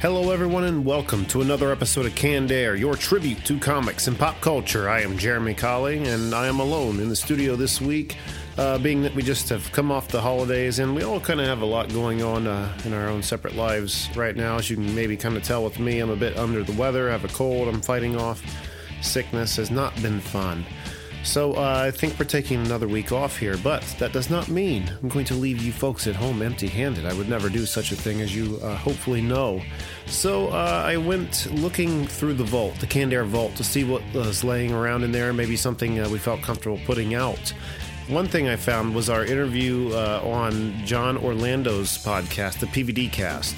Hello, everyone, and welcome to another episode of Canned Air, your tribute to comics and pop culture. I am Jeremy Colley, and I am alone in the studio this week, uh, being that we just have come off the holidays, and we all kind of have a lot going on uh, in our own separate lives right now. As you can maybe kind of tell with me, I'm a bit under the weather, I have a cold, I'm fighting off. Sickness has not been fun. So uh, I think we're taking another week off here, but that does not mean I'm going to leave you folks at home empty-handed. I would never do such a thing, as you uh, hopefully know. So uh, I went looking through the vault, the Canned Air vault, to see what was laying around in there. Maybe something uh, we felt comfortable putting out. One thing I found was our interview uh, on John Orlando's podcast, the PVD Cast.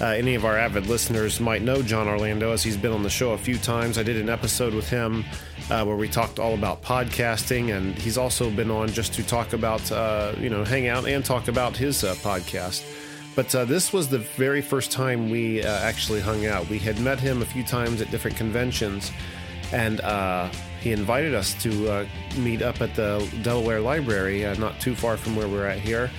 Uh, any of our avid listeners might know John Orlando as he's been on the show a few times. I did an episode with him uh, where we talked all about podcasting, and he's also been on just to talk about, uh, you know, hang out and talk about his uh, podcast. But uh, this was the very first time we uh, actually hung out. We had met him a few times at different conventions, and uh, he invited us to meet up at the Delaware Library, not too far from where we're at here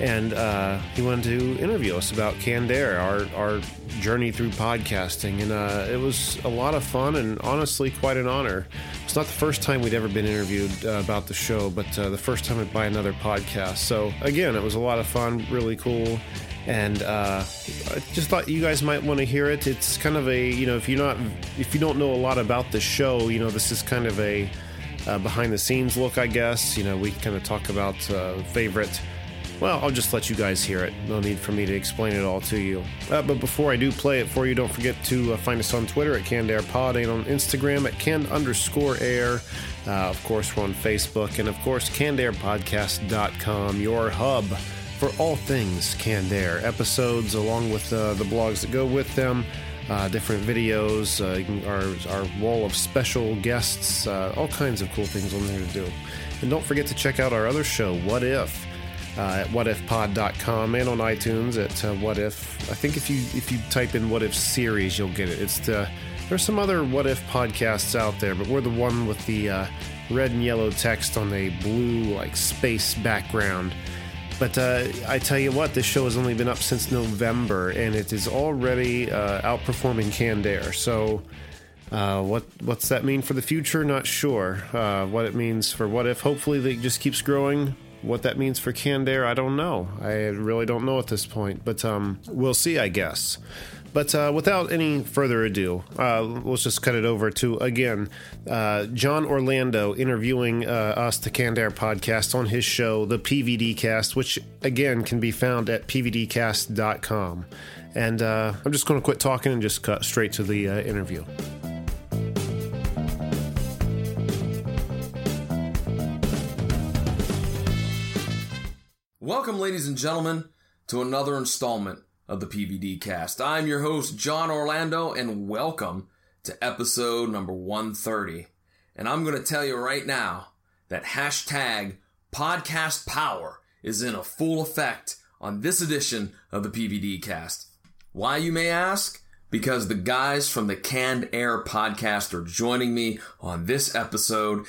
and uh, he wanted to interview us about Canned Air, our our journey through podcasting, and uh, it was a lot of fun and honestly quite an honor. It's not the first time we'd ever been interviewed uh, about the show, but uh, the first time by another podcast. So again, it was a lot of fun, really cool. And uh, I just thought you guys might want to hear it. It's kind of a you know if you're not if you don't know a lot about the show, you know this is kind of a uh, behind the scenes look, I guess. You know we kind of talk about favorite well, I'll just let you guys hear it. No need for me to explain it all to you. Uh, but before I do play it for you, don't forget to uh, find us on Twitter at Canned Air Pod and on Instagram at Canned underscore Air. Uh, of course, we're on Facebook and, of course, CannedAirPodcast.com, your hub for all things Canned Air. Episodes along with uh, the blogs that go with them. Uh, different videos, uh, our, our wall of special guests, uh, all kinds of cool things on there to do. And don't forget to check out our other show, What If? Uh, at whatifpod.com and on iTunes at uh, What If. I think if you if you type in What If series, you'll get it. It's the there's some other What If podcasts out there, but we're the one with the uh, red and yellow text on a blue like space background. But uh, I tell you what, this show has only been up since November, and it is already uh, outperforming Canned Air. So. Uh, what what's that mean for the future? Not sure. Uh, what it means for what if? Hopefully, it just keeps growing. What that means for Canned Air, I don't know. I really don't know at this point, but um, we'll see, I guess. But uh, without any further ado, uh, let's just cut it over to again uh, John Orlando interviewing uh, us, the Canned Air podcast, on his show, the PVD Cast, which again can be found at pvdcast.com. And uh, I'm just going to quit talking and just cut straight to the uh, interview. Ladies and gentlemen, to another installment of the PVD cast. I'm your host, John Orlando, and welcome to episode number 130. And I'm going to tell you right now that hashtag podcast power is in a full effect on this edition of the PVD cast. Why, you may ask? Because the guys from the Canned Air podcast are joining me on this episode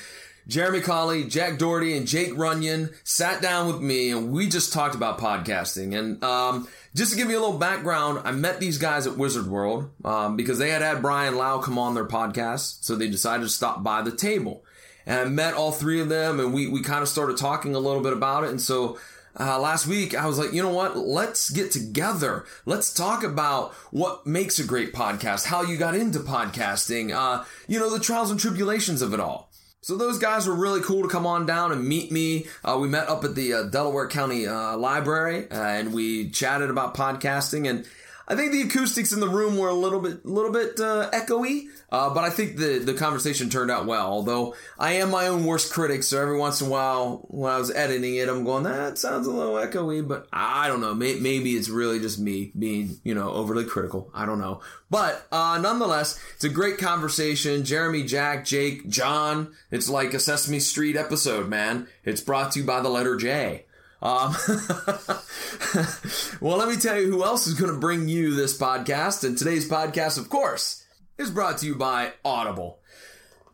Jeremy Colley, Jack Doherty, and Jake Runyon sat down with me and we just talked about podcasting. And um, just to give you a little background, I met these guys at Wizard World um, because they had had Brian Lau come on their podcast. So they decided to stop by the table. And I met all three of them and we, we kind of started talking a little bit about it. And so uh, last week, I was like, you know what? Let's get together. Let's talk about what makes a great podcast, how you got into podcasting, uh, you know, the trials and tribulations of it all. So those guys were really cool to come on down and meet me. Uh, we met up at the uh, Delaware County uh, Library uh, and we chatted about podcasting. And I think the acoustics in the room were a little bit, little bit uh, echoey, uh, but I think the the conversation turned out well. Although I am my own worst critic, so every once in a while when I was editing it, I'm going, that sounds a little echoey, but I don't know. May, maybe it's really just me being, you know, overly critical. I don't know, but uh, nonetheless, it's a great conversation. Jeremy, Jack, Jake, John. It's like a Sesame Street episode, man. It's brought to you by the letter J. Um, well, let me tell you who else is going to bring you this podcast. And today's podcast, of course, is brought to you by Audible.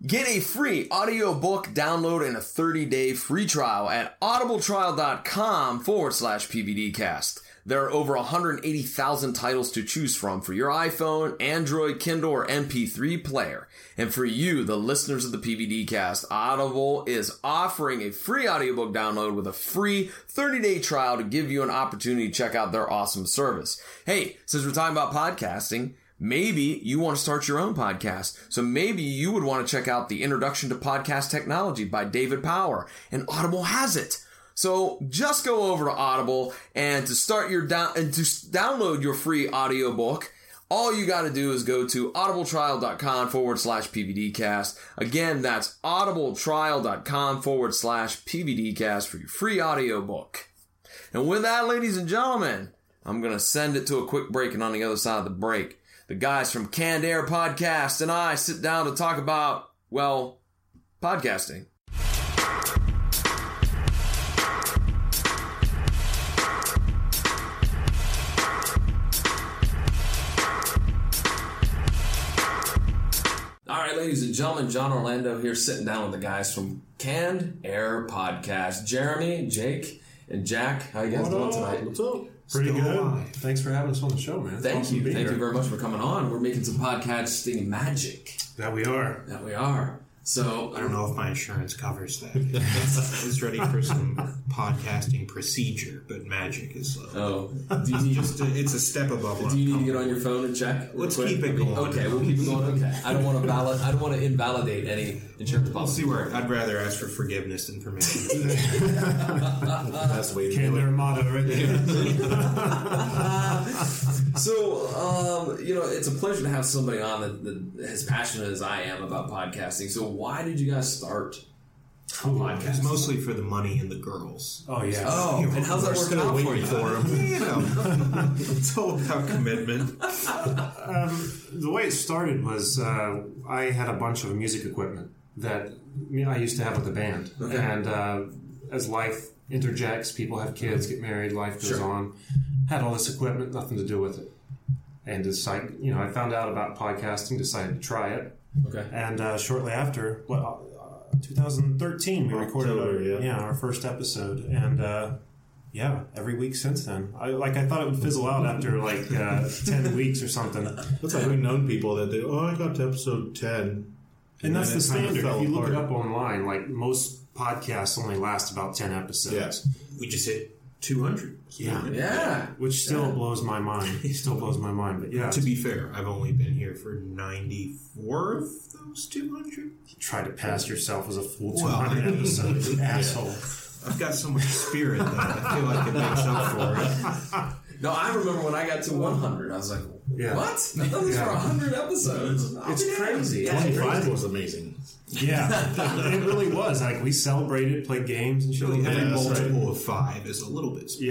Get a free audiobook download and a 30 day free trial at audibletrial.com forward slash PVDcast. There are over 180,000 titles to choose from for your iPhone, Android, Kindle, or MP3 player. And for you, the listeners of the PVDcast, Audible is offering a free audiobook download with a free 30 day trial to give you an opportunity to check out their awesome service. Hey, since we're talking about podcasting, Maybe you want to start your own podcast. So maybe you would want to check out the Introduction to Podcast Technology by David Power. And Audible has it. So just go over to Audible and to start your down and to download your free audiobook. All you got to do is go to audibletrial.com forward slash PVDcast. Again, that's audibletrial.com forward slash PVDcast for your free audiobook. And with that, ladies and gentlemen, I'm going to send it to a quick break. And on the other side of the break, the guys from Canned Air Podcast and I sit down to talk about, well, podcasting. All right, ladies and gentlemen, John Orlando here sitting down with the guys from Canned Air Podcast. Jeremy, Jake, and Jack. How you guys doing tonight? What's up? Pretty Still good. alive. Thanks for having us on the show, man. It's Thank awesome you. Thank here. you very much for coming on. We're making some podcasting magic. That we are. That we are. So I don't know if my insurance covers that. I was ready for some podcasting procedure, but magic is low. Oh, do you need, Just a, it's a step above. what do you need to get on your phone and check? Let's quick? keep it going. Okay, we'll keep it going. Okay, I don't want to valid. I don't want to invalidate any insurance policy. I'll policy. see where I'd rather ask for forgiveness than permission. That's way Can't their motto right there. So, um, you know, it's a pleasure to have somebody on that, that as passionate as I am about podcasting. So, why did you guys start a it's podcast? mostly for the money and the girls. Oh yeah. Oh, and how's that working out for you? For them? You know, it's all about commitment. Um, the way it started was uh, I had a bunch of music equipment that you know, I used to have with the band, and uh, as life interjects, people have kids, get married, life goes Sure. on. Had all this equipment, nothing to do with it, and decided, you know, I found out about podcasting, decided to try it, Okay. and uh, shortly after, what, uh, 2013, we recorded our, October, yeah. our first episode, and uh, yeah, every week since then. I like I thought it would fizzle out after like uh, ten weeks or something, That's like we've known people that they, oh, I got to episode 10. and that's the then it kind of standard. If you look it up online, like most podcasts only last about ten episodes. Yes. We just hit 200. Yeah, Yeah. which still blows my mind. It Still blows my mind. But yeah, To be fair, I've only been here for 94 of those 200. You try to pass yourself as a full 200 Well, hundred I mean, episodes, yeah. asshole. I've got so much spirit that I feel like it makes up for it. No, I remember when I got to 100, I was like, Yeah. what? I've done this Yeah. for 100 episodes. I'll It's crazy. Yeah, It's 25 was amazing. Yeah, it really was. Like we celebrated, played games and shit. Really, like having that. multiple of five is a little bit special.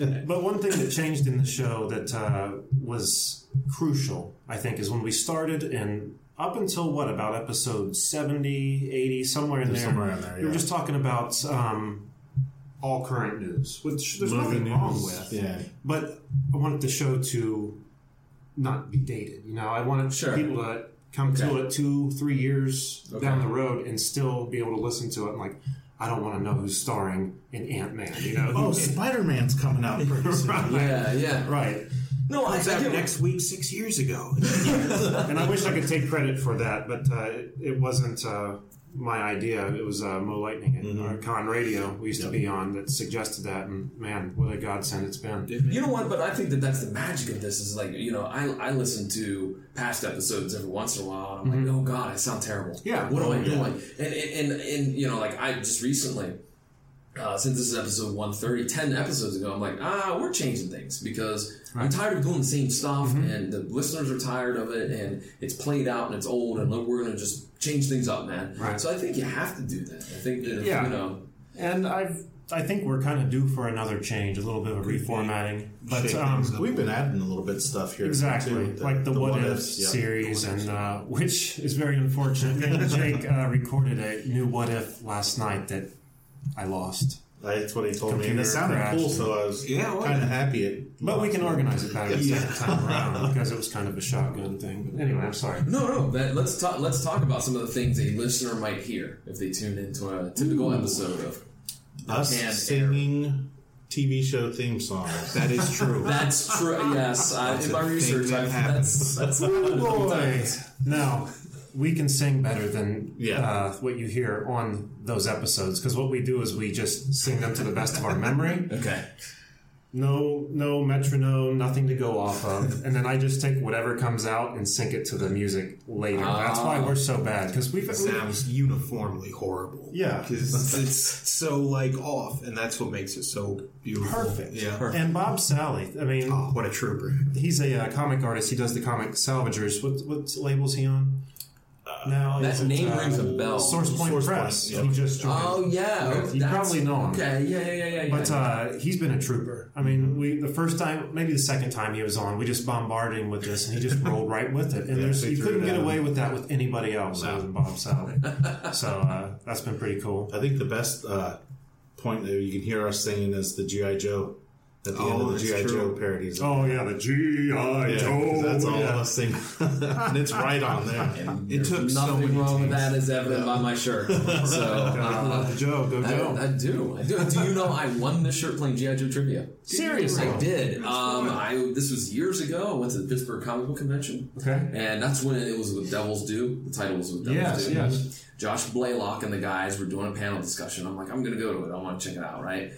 Yeah. but one thing that changed in the show that uh, was crucial, I think, is when we started and up until what, about episode 70, 80, somewhere in there. somewhere in there, We were just talking about um, all current news, which there's Movie nothing wrong with. Yeah. But I wanted the show to not be dated. You know, I wanted Sure. people to come to Okay. it two, three years Okay. down the road and still be able to listen to it. And like, I don't want to know who's starring in Ant Man. You know, Oh, Spider Man's coming out pretty soon. Yeah, yeah. right. No, I, I Was that get next week six years ago? And I wish I could take credit for that, but uh, it, it wasn't uh, my idea. It was uh, Mo Lightning at Mm-hmm. uh, Con Radio we used to be on that suggested that, and man, what a godsend it's been. You know what? But I think that that's the magic of this. Is like you know, I I listen to past episodes every once in a while, and I'm like, oh god, I sound terrible. Yeah. What am Oh, I doing? And, and and and you know, like I just recently uh, since this is episode 130, 10 episodes ago, I'm like, ah, we're changing things because I'm tired of doing the same stuff and the listeners are tired of it and it's played out and it's old and look, we're going to just change things up, man. Right. So I think you have to do that. I think that, if, Yeah. you know, And I've I think we're kind of due for another change, a little bit of a reformatting. But um. We've been adding a little bit of stuff here. exactly too, like the, What If Ifs, yeah. series, and uh, which is very unfortunate. Me and Jake uh, recorded a new What If last night that I lost. That's what he told me, and it sounded crashed. cool. So I was Yeah, well, kind of happy. It, But we can organize it better Yeah. second time around because it was kind of a shotgun thing. But anyway, I'm sorry. no, no, that, let's talk, let's talk about some of the things a listener might hear if they tune into a typical episode of us And singing TV show theme songs. That is true. That's true. Yes, I, in my research, that I've, happens. that's that's happened a few Boy, now we can sing better than Yeah. uh, what you hear on those episodes because what we do is we just sing them to the best of our memory. Okay. No, no metronome, nothing to go off of, and then I just take whatever comes out and sync it to the music later. That's why we're so bad because we've, It we sounds uniformly horrible. Yeah. because it's so like off, and that's what makes it so beautiful. Perfect. Yeah. and Bob Salley. I mean, Oh, what a trooper! he's a uh, comic artist. He does the comic Salvagers. What what labels he on? Now That Is it, name uh, rings a bell. Source Point Source Point, Press. He just joined. Oh yeah, Yeah, you probably know him. Okay, yeah, yeah, yeah, yeah. But yeah. uh, he's been a trooper. I mean, we the first time, maybe the second time he was on, we just bombarded him with this, and he just rolled right with it. And there's, you couldn't get away with that with anybody else No. other than Bob Salley. so uh, that's been pretty cool. I think the best uh, point that you can hear us singing is the GI Joe at the end Oh, of the GI. Joe parodies. Oh yeah, the GI yeah, 'cause Joe. that's all yeah. of us sing, and it's right on there. And it there's took so nothing many wrong with that as evident by my shirt. So I uh, love the Joe. Go Joe. I, I do. I do. Do you know I won this shirt playing GI Joe trivia? Seriously? I did. Um, I this was years ago. I went to the Pittsburgh Comic Book Convention. Okay. And that's when it was with Devil's Due. The title was with Devil's Yes, Due. yes. Josh Blaylock and the guys were doing a panel discussion. I'm like, I'm going to go to it. I want to check it out, right?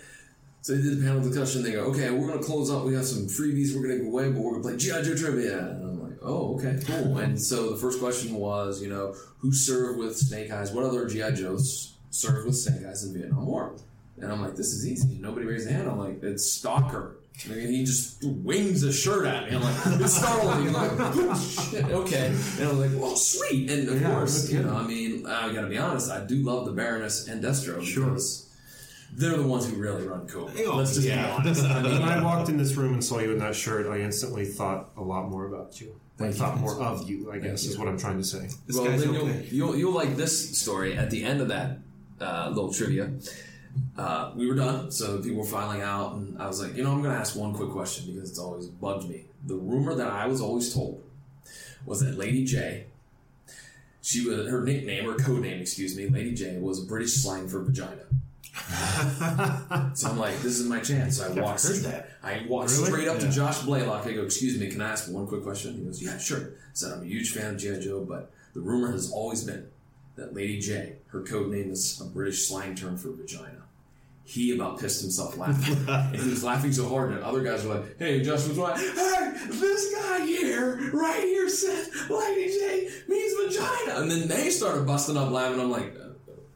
So they did the panel discussion. They go, okay, we're going to close up. We have some freebies we're going to give away, but we're going to play G.I. Joe trivia. And I'm like, oh, okay, cool. and so the first question was, you know, who served with Snake Eyes? What other G.I. Joes served with Snake Eyes in Vietnam War? And I'm like, this is easy. Nobody raised a hand. I'm like, it's Stalker. And he just wings a shirt at me. I'm like, it's startling. I'm like, oh, shit, okay. And I'm like, well, sweet. And of Yeah, course, you know. I mean, I gotta be honest, I do love the Baroness and Destro because they're the ones who really run Cobra. Let's just yeah. be honest. I mean, When I walked in this room and saw you in that shirt, I instantly thought a lot more about you. I Thank you. thought more of you, I guess, is what I'm trying to say. This well, guy's then okay. you'll, you'll you'll like this story at the end of that uh, little trivia. Uh, we were done, so people were filing out, and I was like, you know, I'm going to ask one quick question because it's always bugged me. The rumor that I was always told was that Lady Jaye, she was her nickname or code name, excuse me, Lady Jaye was British slang for vagina. So I'm like, this is my chance. So I heard that. I walked Really? straight up to Josh Blaylock. I go, excuse me, can I ask one quick question? He goes, yeah, sure. I said, I'm a huge fan of G.I. Joe, but the rumor has always been that Lady Jaye, her code name is a British slang term for vagina. He about pissed himself laughing. and he was laughing so hard that other guys were like, hey, Josh was right. Hey, this guy here, right here said Lady Jaye means vagina. And then they started busting up laughing. I'm like,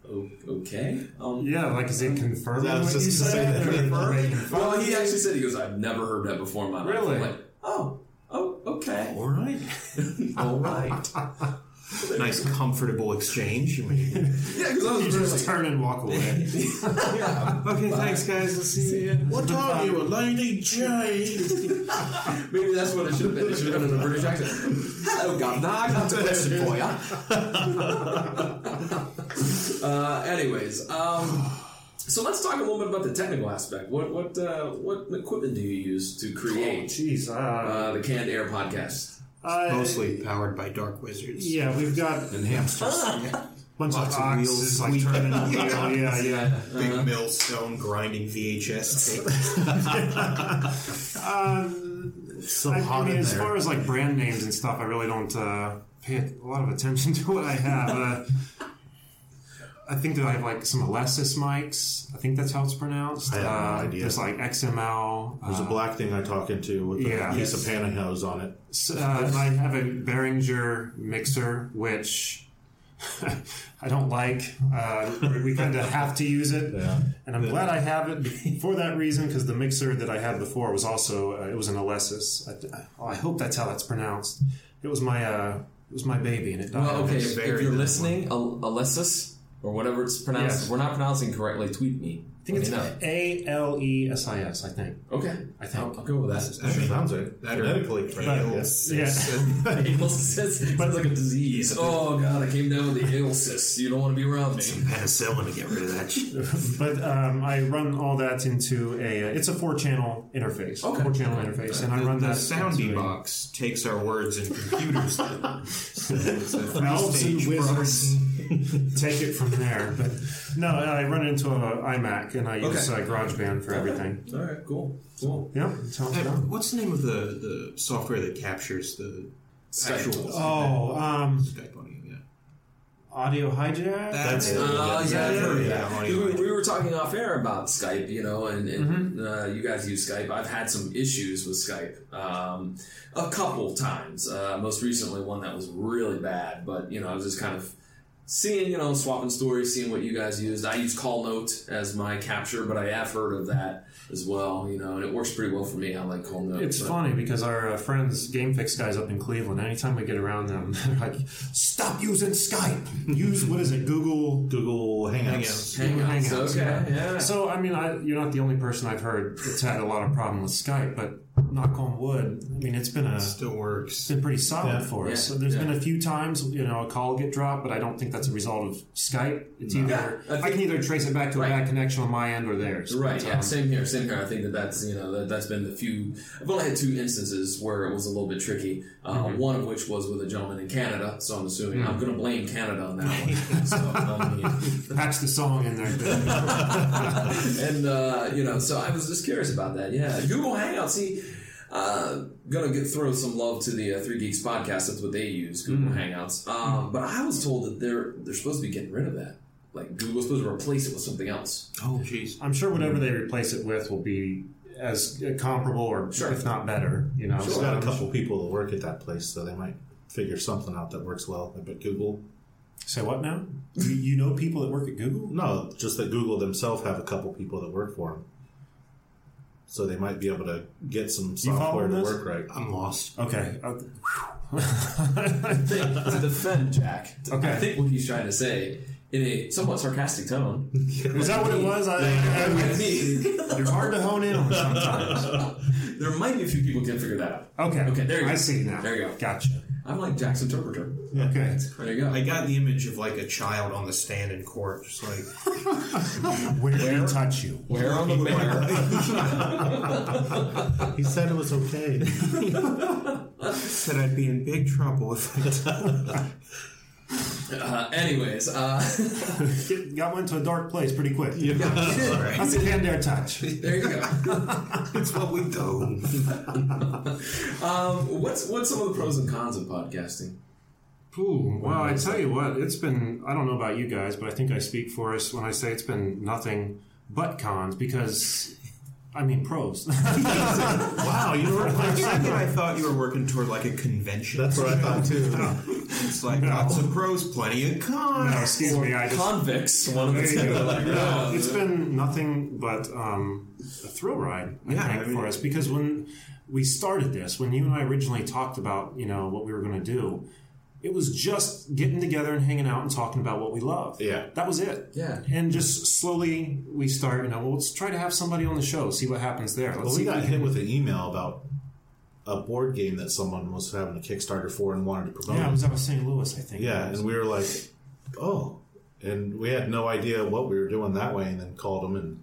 okay. Um, Yeah, like is it confirming I was just you gonna say that. or Confirming? confirming? well, he actually said, he goes, I've never heard that before in my life. Really? I'm like, oh, oh, okay. All right. All right. nice, comfortable exchange. You mean- Yeah, because I You was just just turn and walk away. yeah. okay, thanks, guys. Let's see you. What are you, a Lady Jaye? Maybe that's what it should have been. It should have been in a British accent. Hello, Governor. I got a question for you. uh, anyways, um, so let's talk a little bit about the technical aspect. What what uh, what equipment do you use to create Jeez, uh, uh, the Canned Air podcast? I- Mostly powered by dark wizards Yeah, we've got and hamsters. bunch Lots of of boxes wheels like squeaking. turning the wheel. Yeah, yeah. Big millstone grinding VHS tape. Um, so I, hot I mean, in as there. far as like brand names and stuff, I really don't uh, pay a lot of attention to what I have. Uh, I think that I have like some Alesis mics. I think that's how it's pronounced. I have no uh, idea. There's like XML. There's a uh, black thing I talk into with Yeah. a piece Yes. of pantyhose on it. s- uh, I have a Behringer mixer, which I don't like. Uh, we kind of have to use it, and I'm glad I have it for that reason because the mixer that I had before was also uh, it was an Alesis. I, oh, I hope that's how that's pronounced. It was my uh, it was my baby, and it died. Well, okay, if, if you're listening, Al- Alesis, or whatever it's pronounced, Yes. if we're not pronouncing correctly, tweet me. I think it's Let me. A L E S I S. I think. Okay, I think. I'll, I'll go with that. That sounds right. That or- Genetically But, correct. Sounds like a disease. Oh god, I came down with the ill cyst. You don't want to be around me. Penicillin to get rid of that shit. but um, I run all that into a. Uh, it's a four channel interface. Okay. Four channel interface, and I run the that soundy into box takes our words and computers them. So it's a Elves and three-stage wizards take it from there. But no, I run into a iMac and I use Okay. uh, GarageBand for everything. All right, cool, cool. Yeah, that's how Uh, done. what's the name of the, the software that captures the Skype. actual Oh, um, Skype audio? Yeah. audio hijack. That's it. Uh, yeah, I've heard of Yeah, that. audio We, we were talking off air about Skype, you know, and, and uh, you guys use Skype. I've had some issues with Skype um, a couple times. Uh, most recently, one that was really bad, but you know, I was just kind of seeing, you know, swapping stories, seeing what you guys used. I use Callnote as my capture, but I have heard of that as well, you know, and it works pretty well for me. I like Callnote. It's but- funny because our uh, friends, Game Fix guys up in Cleveland, anytime we get around them, they're like, "Stop using Skype. Use what is it? Google Google Hangouts. Google Hangouts, Hangouts, okay, yeah. So, I mean, I, you're not the only person I've heard that's had a lot of problem with Skype, but knock on wood, I mean, it's been a Still works. it's been pretty solid Yeah. for us. Yeah, So there's yeah. been a few times, you know, a call get dropped, but I don't think that's a result of Skype. It's either Yeah, I I, can either trace it back to Right. a bad connection on my end or theirs. Right. Yeah. um, Same here. Same here. I think that that's you know that that's been the few. I've only had two instances where it was a little bit tricky. Uh, Mm-hmm. One of which was with a gentleman in Canada. So I'm assuming Mm. I'm going to blame Canada on that one. so, I mean, patch the song in there. And uh, you know, so I was just curious about that. Yeah, Google Hangout. See, uh, gonna get throw some love to the uh, Three Geeks podcast. That's what they use, Google Mm-hmm. Hangouts. Um, But I was told that they're they're supposed to be getting rid of that. Like Google's supposed to replace it with something else. Oh, jeez. I'm sure whatever they replace it with will be as uh, comparable or Sure. if not better. You know, I've So got a I'm couple people that work at that place, so they might figure something out that works well. But Google, Say what now? You, you know people that work at Google? no, just that Google themselves have a couple people that work for them. So they might be able to get some software to this? work right. I'm lost. Okay. Uh, think, to defend Jack, Okay. I think what he's trying to say in a somewhat sarcastic tone. Is that what it was? I, I, might I, be, it's hard to hone in on sometimes. there might be a few people who can figure that out. Okay. Okay, there you go. I see now. There you go. Gotcha. I'm like Jack's interpreter. Okay. There you go. I got the image of like a child on the stand in court, just like Where did he touch you? Where on the bear? He said it was okay. said I'd be in big trouble if I uh, anyways, uh, Get, got went to a dark place pretty quick. yeah, That's a Canned Air touch. there you go. It's what we do. Um, what's what's some of the pros and cons of podcasting? Ooh, well, I tell you what, it's been, I don't know about you guys, but I think I speak for us when I say it's been nothing but cons because, I mean, pros. wow, you were For a second, I thought you were working toward like a convention. That's what I thought too. It's like lots of pros, plenty of cons. no, excuse me, I just. Convicts, one of the two. Like, No, it's been nothing but um, a thrill ride, I Yeah, think, I mean- for us. Because when we started this, when you and I originally talked about, you know, what we were going to do, it was just getting together and hanging out and talking about what we love. Yeah. That was it. Yeah. And just slowly we start, you know, well, let's try to have somebody on the show, see what happens there. Let's Well, we see got we hit can- with an email about a board game that someone was having a Kickstarter for and wanted to promote. Yeah, it was out of St. Louis, I think. Yeah, and we were like, oh. And we had no idea what we were doing that way, and then called them, and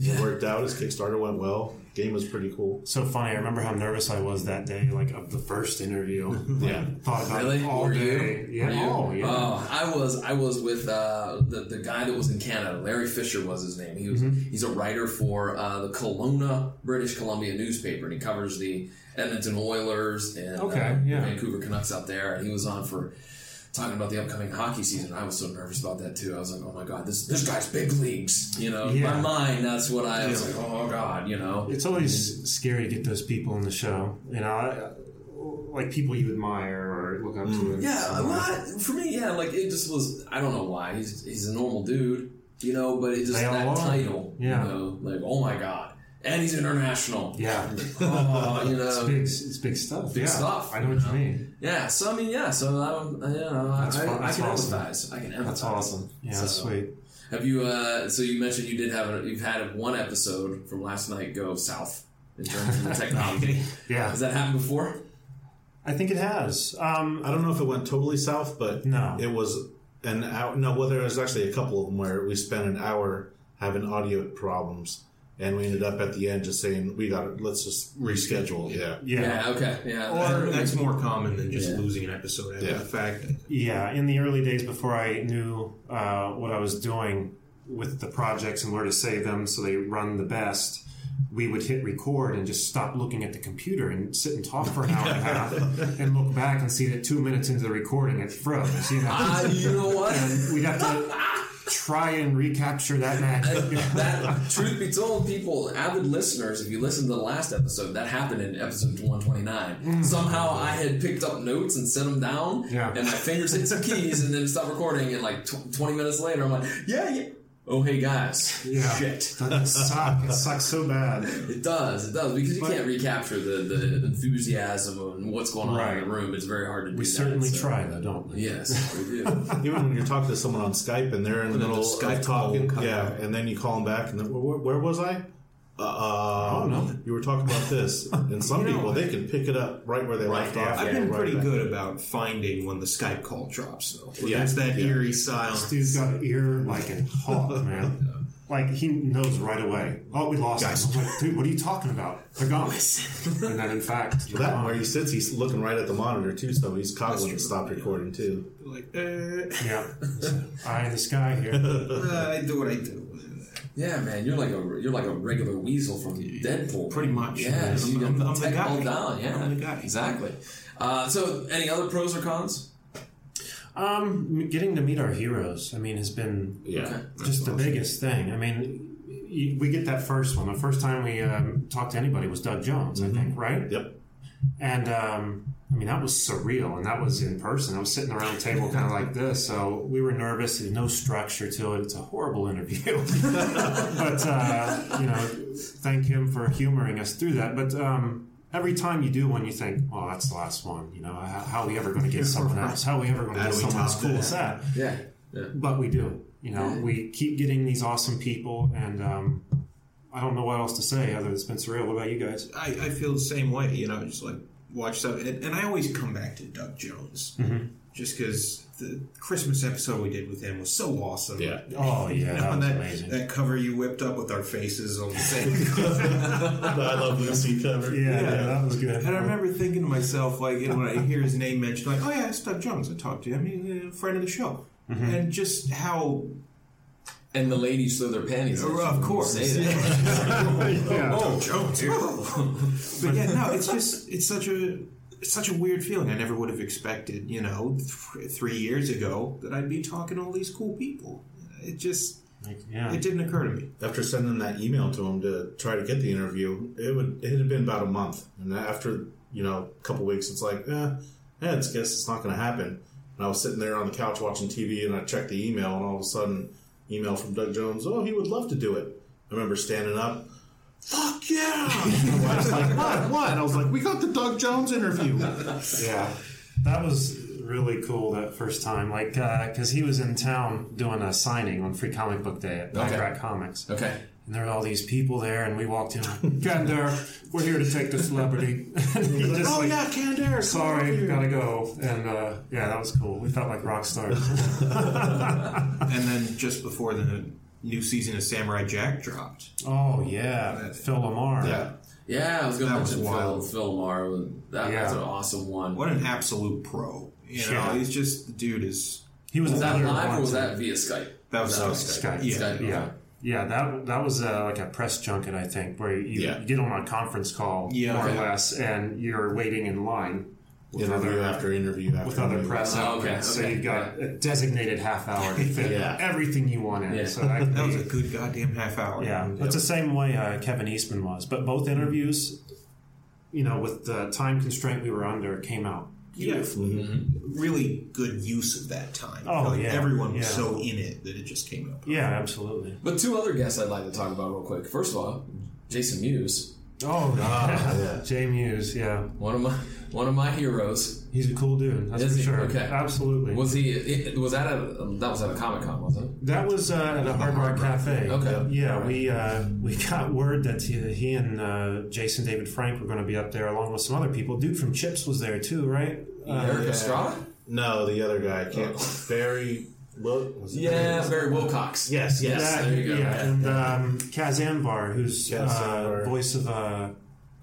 it worked out. His Kickstarter went well. Game was pretty cool. So funny. I remember how nervous I was that day, like of the first interview. Yeah. Thought about Really? it all Were day. you? Yeah. You? Oh, yeah. Oh, I was. I was with uh, the the guy that was in Canada. Larry Fisher was his name. He was. Mm-hmm. He's a writer for uh, the Kelowna, British Columbia newspaper, and he covers the Edmonton Oilers and Okay, uh, yeah. Vancouver Canucks out there. And he was on for talking about the upcoming hockey season. I was so nervous about that too. I was like, oh my god, this this guy's big leagues. You know, Yeah. my mind, that's what I was like. Oh god, you know. It's always scary to get those people in the show. You know, I, uh, like people you admire or look up to? Mm. in Yeah, way? well, for me, yeah, like it just was. I don't know why he's he's a normal dude, you know, but it just that title, Yeah. you know, like oh my god, and he's international, Yeah. oh, you It's know, big, it's big stuff. Big yeah, stuff, I know what you mean. yeah. So I mean, yeah, so I don't, you know, That's I, fun- I can awesome. empathize. I can empathize. That's awesome. Yeah, So- that's sweet. Have you? uh So you mentioned you did have a, you've had one episode from last night go south in terms of the technology. Yeah, Has that happened before? I think it has. Um, I don't know if it went totally south, but No. it was an hour. No, well, there was actually a couple of them where we spent an hour having audio problems, and we ended up at the end just saying we got it. Let's just reschedule. Yeah, yeah. okay. Yeah. Or that's more common than just Yeah. losing an episode after Yeah. the fact. Yeah, in the early days before I knew uh, what I was doing with the projects and where to save them so they run the best, we would hit record and just stop looking at the computer and sit and talk for an hour and a half and look back and see that two minutes into the recording it froze. You know, Ah, you know what? and we'd have to try and recapture that magic. that truth be told, people, avid listeners, if you listen to the last episode, that happened in episode 129. Mm. Somehow I had picked up notes and set them down, Yeah. and my fingers hit some keys, and then stopped recording. And like tw- 20 minutes later, I'm like, yeah, yeah. Oh, hey guys, Yeah. shit. Doesn't suck. It sucks so bad. It does, it does, because you But- can't recapture the, the enthusiasm and what's going on in the room. It's very hard to do. We that, certainly so- try, though, don't we? Yes, we do. even when you're talking to someone on Skype and they're in the middle Skype of call talking, yeah, and then you call them back, and then where, where was I? Uh, Oh, no. You were talking about this, and some You know, people they can pick it up right where they left off. I've and been right pretty back. good about finding when the Skype call drops, though. When Yeah. There's that Yeah. eerie silence. Dude's got an ear like a hawk, man. Like he knows right away. Oh, we lost Guys. him. Like, dude, what are you talking about? They're gone. and then, in fact, they're That gone. where he sits, he's looking right at the monitor too, so he's caught when it stopped recording too. Like, uh, yeah, eye in the sky here. uh, I do what I do. Yeah, man, you're like a you're like a regular weasel from Deadpool. Pretty much. Yeah, I'm- so you I'm- can I'm the guy. all down. Yeah, I'm the guy. Exactly. Uh, so, any other pros or cons? Um, getting to meet our heroes, I mean, has been Yeah, just the biggest thing. I mean, we get that first one. The first time we um, talked to anybody was Doug Jones, I think, right? Yep. And um, I mean, that was surreal, and that was in person. I was sitting around the table kind of like this, so we were nervous. There's no structure to it. It's a horrible interview, but uh, you know, thank him for humoring us through that. But um, every time you do one, you think, "Well, that's the last one." You know, how, how are we ever going to get someone else? How are we ever going to get someone as top cool as that? Yeah. Yeah. But we do. You know, we keep getting these awesome people, and um, I don't know what else to say other than it's been surreal. What about you guys? I, I feel the same way, you know, just like watch stuff. And, and I always come back to Doug Jones. Mm-hmm. Just because the Christmas episode we did with him was so awesome. Yeah. Oh yeah, You know, that and was that, amazing. that cover you whipped up with our faces on the same I love Lucy cover. yeah, yeah, that was good. And I remember thinking to myself, like, you know, when I hear his name mentioned, like, oh yeah, it's Doug Jones. I talked to him. He's a friend of the show. Mm-hmm. And just how, And the ladies throw their panties. at of course, Say that. yeah. oh, Jones. but yeah, no, it's just, it's such a, it's such a weird feeling. I never would have expected, you know, th- three years ago that I'd be talking to all these cool people. It just, Like, yeah. it didn't occur to me. After sending that email to him to try to get the interview, it would it had been about a month, and after you know a couple weeks, it's like, eh, eh it's guess it's not going to happen. And I was sitting there on the couch watching TV, and I checked the email, and all of a sudden, email from Doug Jones. Oh, he would love to do it. I remember standing up. Fuck yeah! I was like, what? What? And I was like, we got the Doug Jones interview. Yeah, that was really cool that first time. Like, uh, because he was in town doing a signing on Free Comic Book Day at Okay. Comics. Okay. And there were all these people there, and we walked in. Gander, we're here to take the celebrity. And he was just oh like, yeah, Canned Air. Sorry, gotta go. And uh, yeah, that was cool. We felt like rock stars. And then just before the new season of Samurai Jack dropped, oh yeah, Phil LaMarr. Yeah. Yeah, I was going to mention Phil, wild. Phil LaMarr. That, Yeah. That's an awesome one. what an absolute pro. You know, Yeah. he's just, the dude is, he was, Was that live or was that via Skype? that was, That so was Skype? Yeah. Skype, Yeah. Okay. Yeah, that that was uh, like a press junket, I think, where you, Yeah. you get on a conference call, Yeah. more or less, and you're waiting in line with Interview other after interview after with other press Oh, okay, outlets. So you've got a designated half hour to fit Yeah. everything you want in. Yeah. So that, That was be- a good goddamn half hour. yeah, that's the same way uh, Kevin Eastman was. But both interviews you know, with the time constraint we were under, came out Yeah, beautifully. Mm-hmm. really good use of that time. Oh, Like, yeah, everyone was yeah. so in it that it just came up. Yeah, absolutely. But two other guests I'd like to talk about real quick. First of all, Jason Mewes, Oh, ah, yeah. Jay Mewes, yeah, one of my one of my heroes. he's a cool dude. That's Is for he? sure. Okay. absolutely. Was he? It, was that at that was at a Comic Con, wasn't it? That was uh, at a Hard Rock Cafe. Okay. Yeah, we uh, we got word that he, he and uh, Jason David Frank were going to be up there along with some other people. Dude from Chips was there too, right? Uh, Erik Estrada. No, the other guy. I can't. Barry. Will, was it Yeah, Barry? Barry Wilcox. Yes, yes. that- there you go. Yeah, and um, Kaz Anvar, who's Kaz uh, Anvar. voice of uh,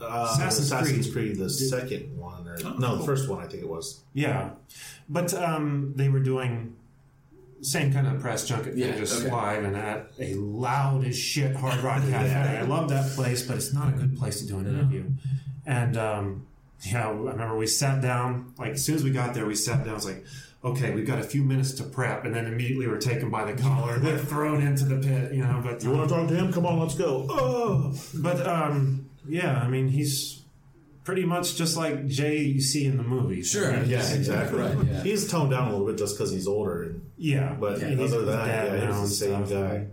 Uh, Assassin's Assassin's, Creed. Creed. the second one, or no, the first one I think it was. yeah, but um, they were doing same kind of press junket thing, Yeah, just okay. live and at a loud as shit Hard Rock Cafe. I love that place, but it's not a good place to do an interview. And um, yeah, I remember we sat down. Like as soon as we got there, we sat down. I was like, okay, we've got a few minutes to prep, and then immediately we're taken by the collar, and they're thrown into the pit. You know, but You want to talk to him? Come on, let's go. Oh, but um, yeah, I mean, he's pretty much just like Jay you see in the movies. Sure. right? Yeah. exactly. Right, yeah. He's toned down a little bit just because he's older, and, Yeah, but and he's other than that, yeah, he's the same stuff. guy.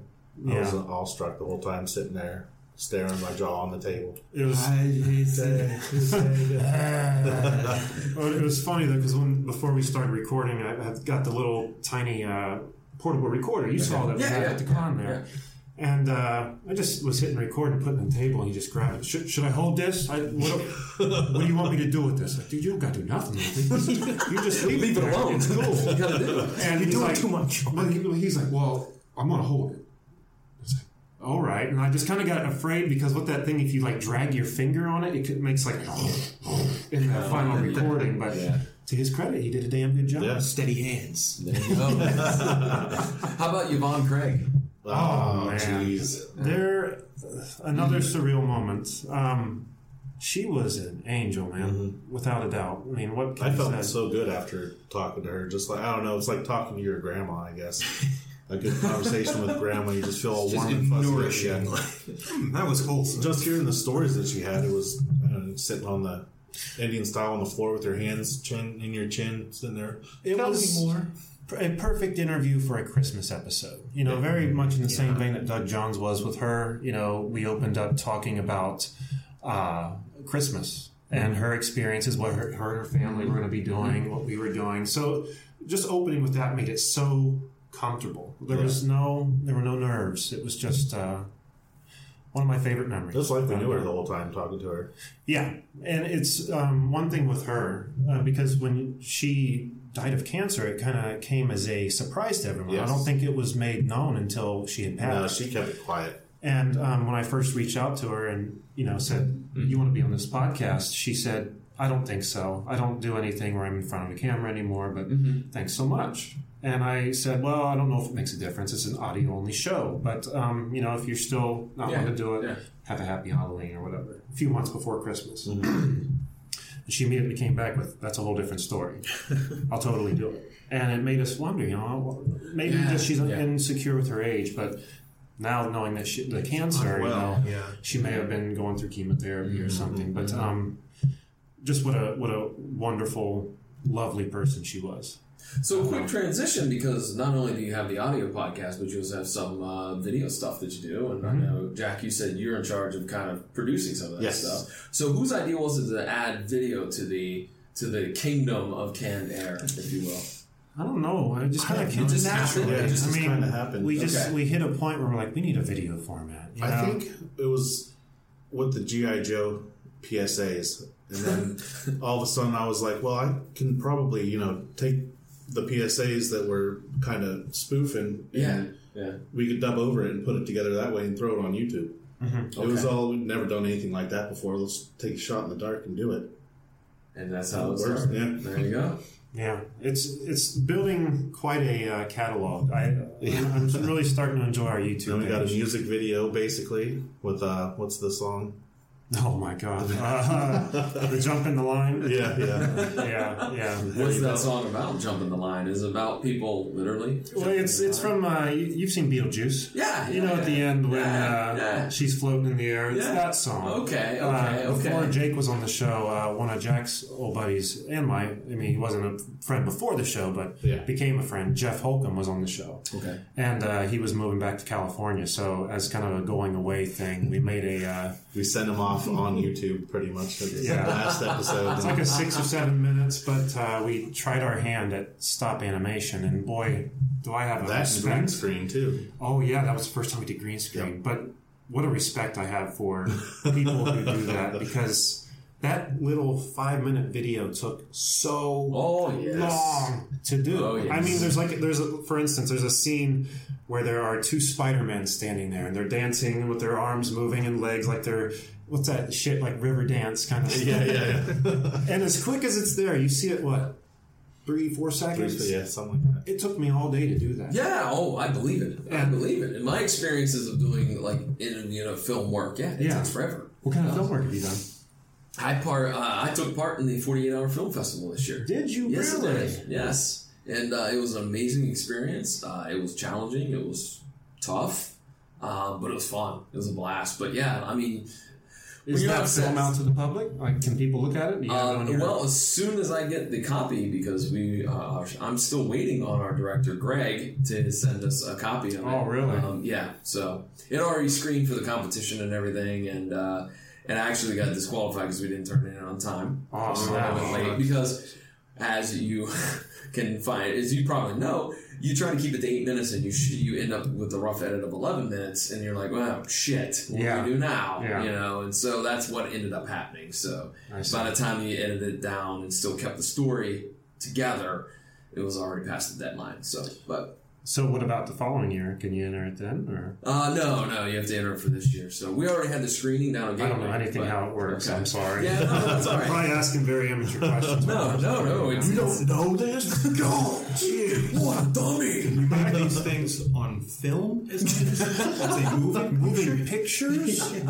I was awestruck the whole time sitting there, staring my jaw on the table. It was. Well, it was funny though because when before we started recording, I had got the little tiny uh, portable recorder. You saw that we Yeah, had yeah, at the con there. And uh, I just was hitting record and putting it on the table, and he just grabbed it. Should, should I hold this? I, what, what do you want me to do with this? Like, dude, you don't got to do nothing. You just leave, Leave it there. alone. It's cool. you gotta do it. And he's doing like, too much. Well, he's like, well, I'm gonna hold it. I was like, all right. And I just kind of got afraid because what that thing, if you like drag your finger on it, it makes like in the final recording. But Yeah. to his credit, he did a damn good job. Yeah. Steady hands. There you go. How about Yvonne Craig? Oh, man. jeez. There, another surreal moment. Um, she was an angel, man, without a doubt. I mean, what I felt say? so good after talking to her. Just like I don't know, it's like talking to your grandma. I guess a good conversation with grandma. You just feel all warm and fuzzy. nourishing. That was wholesome. Just hearing the stories that she had, it was uh, sitting on the Indian style on the floor with her hands chin in your chin, sitting there. It Tell was me more. A perfect interview for a Christmas episode. You know, very much in the same vein that Doug Jones was with her. You know, we opened up talking about uh, Christmas and her experiences, what her, her and her family were going to be doing, what we were doing. So, just opening with that made it so comfortable. There was no, there were no nerves. It was just uh, one of my favorite memories. Just like we knew her the whole time talking to her. Yeah, and it's um, one thing with her uh, because when she died of cancer, it kind of came as a surprise to everyone. I don't think it was made known until she had passed. No, she kept it quiet. and um, when I first reached out to her and you know said, "You want to be on this podcast?" she said, "I don't think so. I don't do anything where I'm in front of a camera anymore. But thanks so much." And I said, "Well, I don't know if it makes a difference. It's an audio only show, but um, you know, if you're still not Yeah, going to do it, yeah. have a happy Halloween or whatever." A few months before Christmas. And she immediately came back with, "That's a whole different story. I'll totally do it." And it made us wonder, you know, maybe Yeah, just she's yeah. insecure with her age, but now knowing that she, the cancer, you know, yeah. she may have been going through chemotherapy Mm-hmm. or something. But um, just what a what a wonderful, lovely person she was. So quick transition because not only do you have the audio podcast, but you also have some uh, video stuff that you do. And I know Jack, you said you're in charge of kind of producing some of that Yes. stuff. So whose idea was it to add video to the to the kingdom of canned air, if you will? I don't know. I just kind of It just happened. Yeah, it I just mean, kind of happened. we just Okay. we hit a point where we're like, we need a video format. you I know? think it was with the GI Joe PSAs, and then all of a sudden I was like, well, I can probably you know take the PSAs that were kind of spoofing, Yeah, and yeah. we could dub over it and put it together that way and throw it on YouTube. It was all we'd never done anything like that before. Let's take a shot in the dark and do it. And that's how it It works, started. yeah. There you go. Yeah, it's it's building quite a uh, catalog. I I'm really starting to enjoy our YouTube. Then we got a music video basically with uh, what's the song? Oh my god, uh, the jump in the line. Yeah, yeah. Yeah, yeah. What's that song about? Jumping the line is about people literally. Well, it's it's from uh, you, you've seen Beetlejuice. Yeah, you know yeah, at the yeah. end when Yeah, uh, yeah. she's floating in the air. It's Yeah. that song. Okay, Uh, okay, okay. Before Jake was on the show, uh, one of Jack's old buddies and my, I mean, he wasn't a friend before the show, but Yeah. became a friend. Jeff Holcomb was on the show. Okay. And uh, he was moving back to California, so as kind of a going away thing, we made a. Uh, We sent him off on YouTube pretty much. It's Yeah. the last episode. It's like a six or seven minutes, but uh, we tried our hand at stop animation, and boy, do I have a that and green screen too. Oh yeah, that was the first time we did green screen. But what a respect I have for people who do that because that little five minute video took so Oh, yes. long to do. Oh, yes. I mean, there's like there's a, for instance, there's a scene where there are two Spider Men standing there and they're dancing with their arms moving and legs like they're what's that shit like river dance kind of stuff. Yeah, yeah, yeah. And as quick as it's there, you see it what three four seconds. yeah, something like that. It took me all day to do that. Yeah. Oh, I believe it. I And- believe it. In my experiences of doing like in you know film work, yeah, it Yeah. takes forever. What kind of film work have you done? I part. Uh, I took part in the 48 hour film festival this year. Did you Yes, really? did. Yes, and uh, it was an amazing experience. Uh, it was challenging. It was tough, uh, but it was fun. It was a blast. But yeah, I mean, Is that film out to the public? Like, can people look at it? It Uh, well, as soon as I get the copy, because we, uh, I'm still waiting on our director Greg to send us a copy of it. Oh, really? Um, yeah. So it already screened for the competition and everything, and uh, and I actually got disqualified because we didn't turn it in on time. Oh, We were a little snap. bit late because, as you can find, as you probably know. You try to keep it to eight minutes, and you sh- you end up with a rough edit of eleven minutes, and you're like, "Well, shit, what Yeah. do we do now?" Yeah. You know, and so that's what ended up happening. So by the time you edited it down and still kept the story together, it was already past the deadline. So, but So, what about the following year? Can you enter it then, or uh, no, no, you have to enter it for this year. So we already had the screening down at I don't know anything but- how it works. okay. I'm sorry. Yeah, no, no, that's all I'm right. probably asking very amateur questions. No, no, no. You don't know this? Go! What a dummy! You Buy these things on film? Is it moving? Moving pictures? what?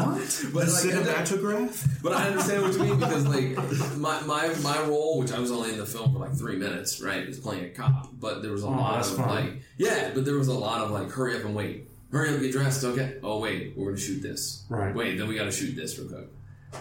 But The like, cinematograph? But I understand what you mean because like my, my my role, which I was only in the film for like three minutes, right, was playing a cop. But there was a oh, lot Oh, that's of fun. like yeah, but there was a lot of like hurry up and wait. Hurry up, and get dressed, okay. Oh wait, we're gonna shoot this. Right. Wait, then we gotta shoot this real quick.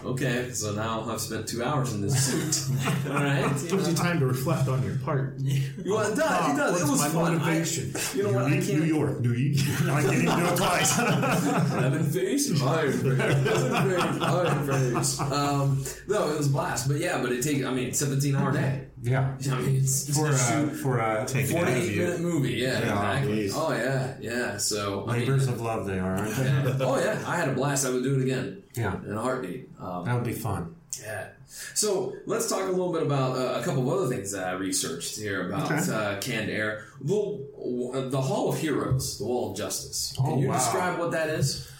Okay, so now I've spent two hours in this suit. All right. You Gives you time to reflect on your part. Well, it does. It does. It was my fun. I- motivation? you know what? I New can't. York, New York. I can't even do it twice. Lemon face, iron face, iron face. Um, no, it was a blast. But yeah, but it takes. I mean, seventeen hour day. Yeah. I mean, it's, it's For a uh, shoot. for uh, Take it out of 48 you. minute movie, yeah, exactly. Oh yeah, yeah. So I mean, labors of love, they are, aren't they? oh yeah, I had a blast. I would do it again Yeah, in a heartbeat. Um, that would be fun. yeah. So let's talk a little bit about uh, a couple of other things that I researched here about Okay. uh, Canned Air. The the Hall of Heroes, the Wall of Justice. Can Oh, you wow. describe what that is?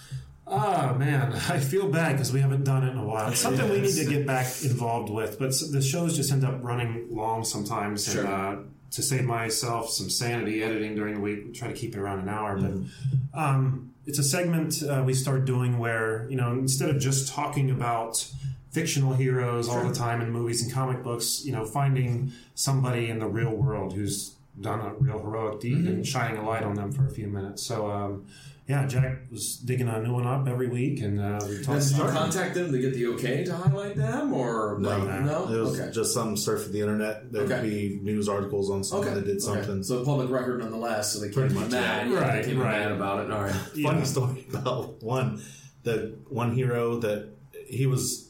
Oh man, I feel bad because we haven't done it in a while. It's something we need to get back involved with, but the shows just end up running long sometimes. Sure. And uh, to save myself some sanity editing during the week, we try to keep it around an hour. But um, it's a segment uh, we start doing where you know instead of just talking about fictional heroes all the time in movies and comic books, you know, finding somebody in the real world who's done a real heroic deed and shining a light on them for a few minutes. So. Um, yeah, Jack was digging a new one up every week, and uh, we talked did you about contact them to get the okay to highlight them, or No, like, no? It was okay. just some surf of the internet. There'd Okay. be news articles on someone Okay. that did something. Okay. So public record nonetheless, so they can't Pretty be much, mad. yeah. Yeah, Right, they can't be right. mad about it. All right. Funny Yeah. story about one, the one hero that he was,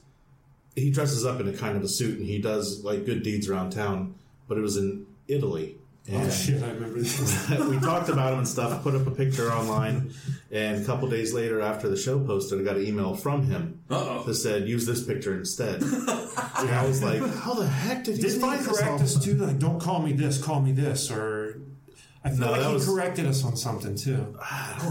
he dresses up in a kind of a suit and he does like good deeds around town, but it was in Italy. Oh, and Oh shit! I remember this. we talked about him and stuff, put up a picture online, and a couple days later, after the show posted, I got an email from him Uh-oh. that said, "Use this picture instead." and I was like, "How the heck did he Didn't he find this correct all?" us too? Like, don't call me this, call me this, or I feel No, like he was- corrected us on something too.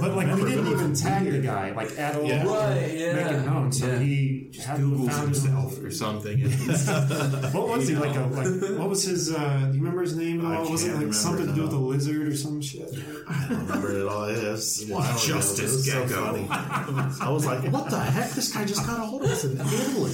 But like we didn't even tag the guy like at all. Yeah. Right, yeah. Make it known. So Yeah. he had Googles found himself or something. What was he like? A, like what was his? uh Do you remember his name? I at all? was it can't like something to do with a lizard or some shit? I don't remember it all. It was wild. Justice It was so Gecko. funny. I was like, what the heck? This guy just got a hold of us in Italy.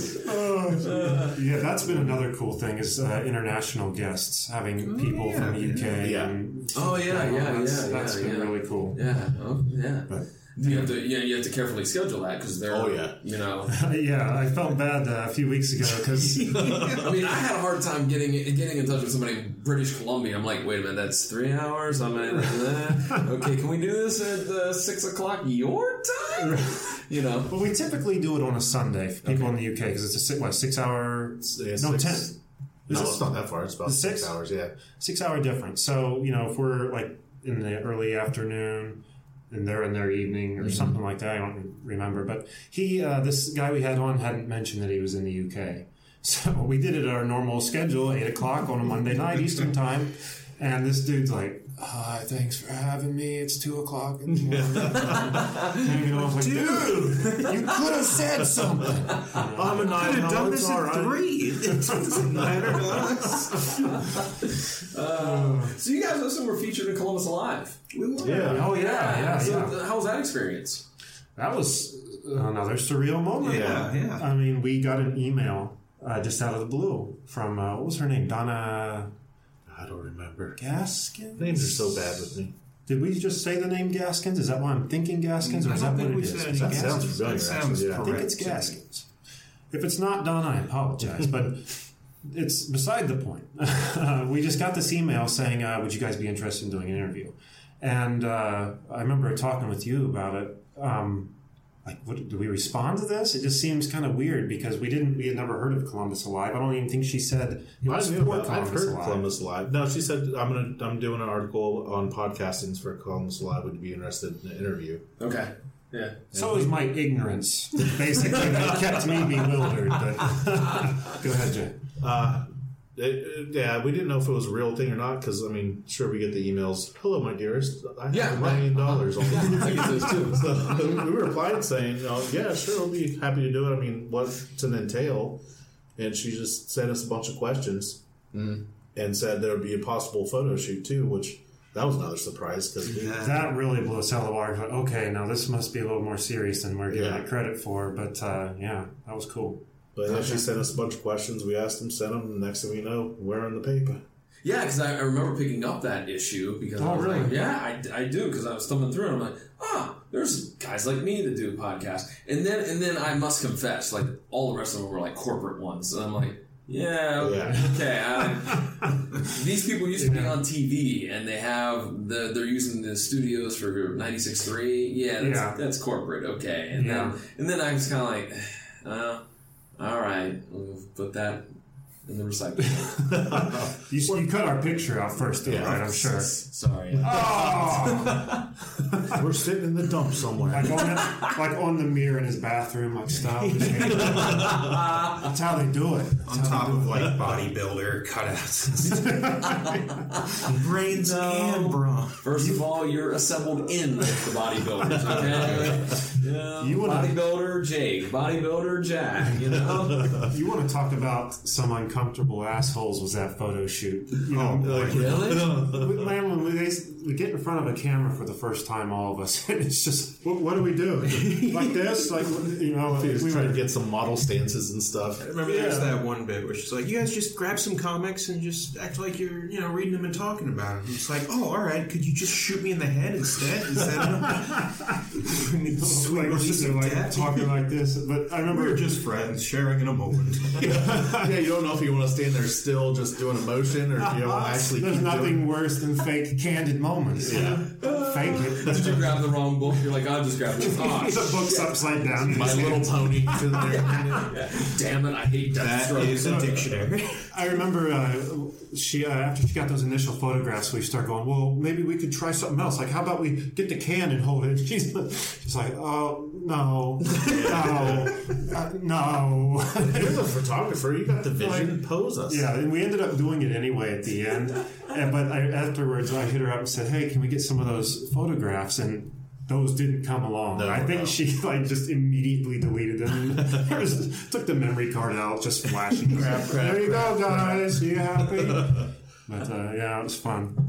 Yeah, that's been another cool thing is uh, international guests having people yeah, from the UK. yeah. And Oh, yeah, yeah, that's, yeah, That's yeah, been yeah. really cool. Yeah. Oh, yeah. But You have to, yeah, you have to carefully schedule that because they're, Oh, yeah. you know. yeah, I felt bad uh, a few weeks ago because I mean, I had a hard time getting getting in touch with somebody in British Columbia. I'm like, wait a minute, that's three hours. I'm at, uh, okay. Can we do this at uh, six o'clock your time? You know. Well, we typically do it on a Sunday for people in the UK because it's a six, what six hour Yeah, no six- ten No, it's not that far. It's about six? six? hours. Yeah. six hour difference. So you know if we're like in the early afternoon and they're in their evening or something like that, I don't remember. But he uh, this guy we had on hadn't mentioned that he was in the UK, so we did it at our normal schedule, eight o'clock on a Monday night Eastern time, and this dude's like. Uh, thanks for having me. It's two o'clock in the morning. and, you know, I was like, dude, you could have said something. I'm a night Could have done this all at right. three. It doesn't matter to us. So you guys also were featured in Columbus Alive. We Yeah. Oh yeah, yeah, So yeah. how was that experience? That was another surreal moment. Yeah, yeah. I mean, we got an email uh, just out of the blue from uh, what was her name? Donna I don't remember. Gaskins. Names are so bad with me. Did we just say the name Gaskins? Is that why I'm thinking Gaskins, or is that what it is? it we is? said Is it That any sounds Gaskins? familiar. That sounds actually, yeah. I think it's Gaskins. If it's not Donna, I apologize, but it's beside the point. Uh, we just got this email saying, uh, "Would you guys be interested in doing an interview?" And uh, I remember talking with you about it. Um, like, what, do we respond to this? It just seems kind of weird because we didn't. We had never heard of Columbus Alive. I don't even think she said it I was knew for about- I've Columbus heard Alive. Columbus Live. No, she said I'm gonna I'm doing an article on podcastings for Columbus alive Would you be interested in an interview? Okay. Yeah. So is my ignorance. Basically, that kept me bewildered. But go ahead, Jay. Uh, it, it- yeah, we didn't know if it was a real thing or not because I mean, sure we get the emails. Hello, my dearest. I have Yeah, a million right. dollars. on I get those too. So we replied saying, oh, "Yeah, sure, we'll be happy to do it." I mean, what's an entail? And she just sent us a bunch of questions Mm. and said there would be a possible photo shoot too, which that was another surprise because That really blew us out of the water. Like, okay, now this must be a little more serious than we're giving Yeah. it credit for. But uh, yeah, that was cool. But yeah, she sent us a bunch of questions. We asked them, sent them. And next thing we know, we're in the paper. Yeah, because I, I remember picking up that issue because I Oh, was like, really? yeah, I, I do because I was thumbing through and I'm like, ah, there's guys like me that do podcasts, and then and then I must confess, like all the rest of them were like corporate ones, and I'm like, yeah, okay, Yeah. okay. I, these people used to be on TV and they have the they're using the studios for 96.3. Yeah, that's, Yeah. that's corporate, okay. And Yeah. then and then I was kind of like, uh, all right, we'll put that in the recycling. You, you cut our picture out first, though, Yeah. right? I'm sure. Sorry. Oh, we're sitting in the dump somewhere. like on the, like on the mirror in his bathroom, like stop. That's how they do it. On top of like bodybuilder cutouts. Brains and brawn. First of all, you're assembled in the bodybuilders, okay? Yeah, You wanna- bodybuilder Jake, bodybuilder Jack, you know? You want to talk about some uncomfortable assholes? Was that photo shoot? You oh, know, like, really? We- Man, when we, we get in front of a camera for the first time, all of us, and it's just, what, what do we do? Like this? Like, you know, We we were trying were, to get some model stances and stuff. I remember there's Yeah. that one bit where she's like, "You guys just grab some comics and just act like you're, you know, reading them and talking about them." It's like, "Oh, all right. Could you just shoot me in the head instead?" Instead of sweet like, release they're of like talking like this. But I remember We're just friends sharing in a moment. yeah, you don't know if you want to stand there still, just doing a motion, or if you want to actually. There's keep nothing doing- worse than fake candid moments. Yeah. Fake it. Did you grab the wrong book? You're like, I'll just grab this. Oh, the book's upside down. My Little Pony. sitting there. damn it, I hate that Stroke. is a dictionary. I remember uh, she uh, after she got those initial photographs, we start going. Well, maybe we could try something else. Like, how about we get the can and hold it? She's she's like, oh no, no, uh, no. You're the photographer. You got the vision. Pose us. Yeah, and we ended up doing it anyway at the end. And, but I, afterwards, I hit her up and said, "Hey, can we get some of those photographs?" And those didn't come along. No, I think no. she like just immediately deleted them. Was- took the memory card out, just flashing. Crap, crap, there you crap, go, guys. You happy? But uh, yeah, it was fun.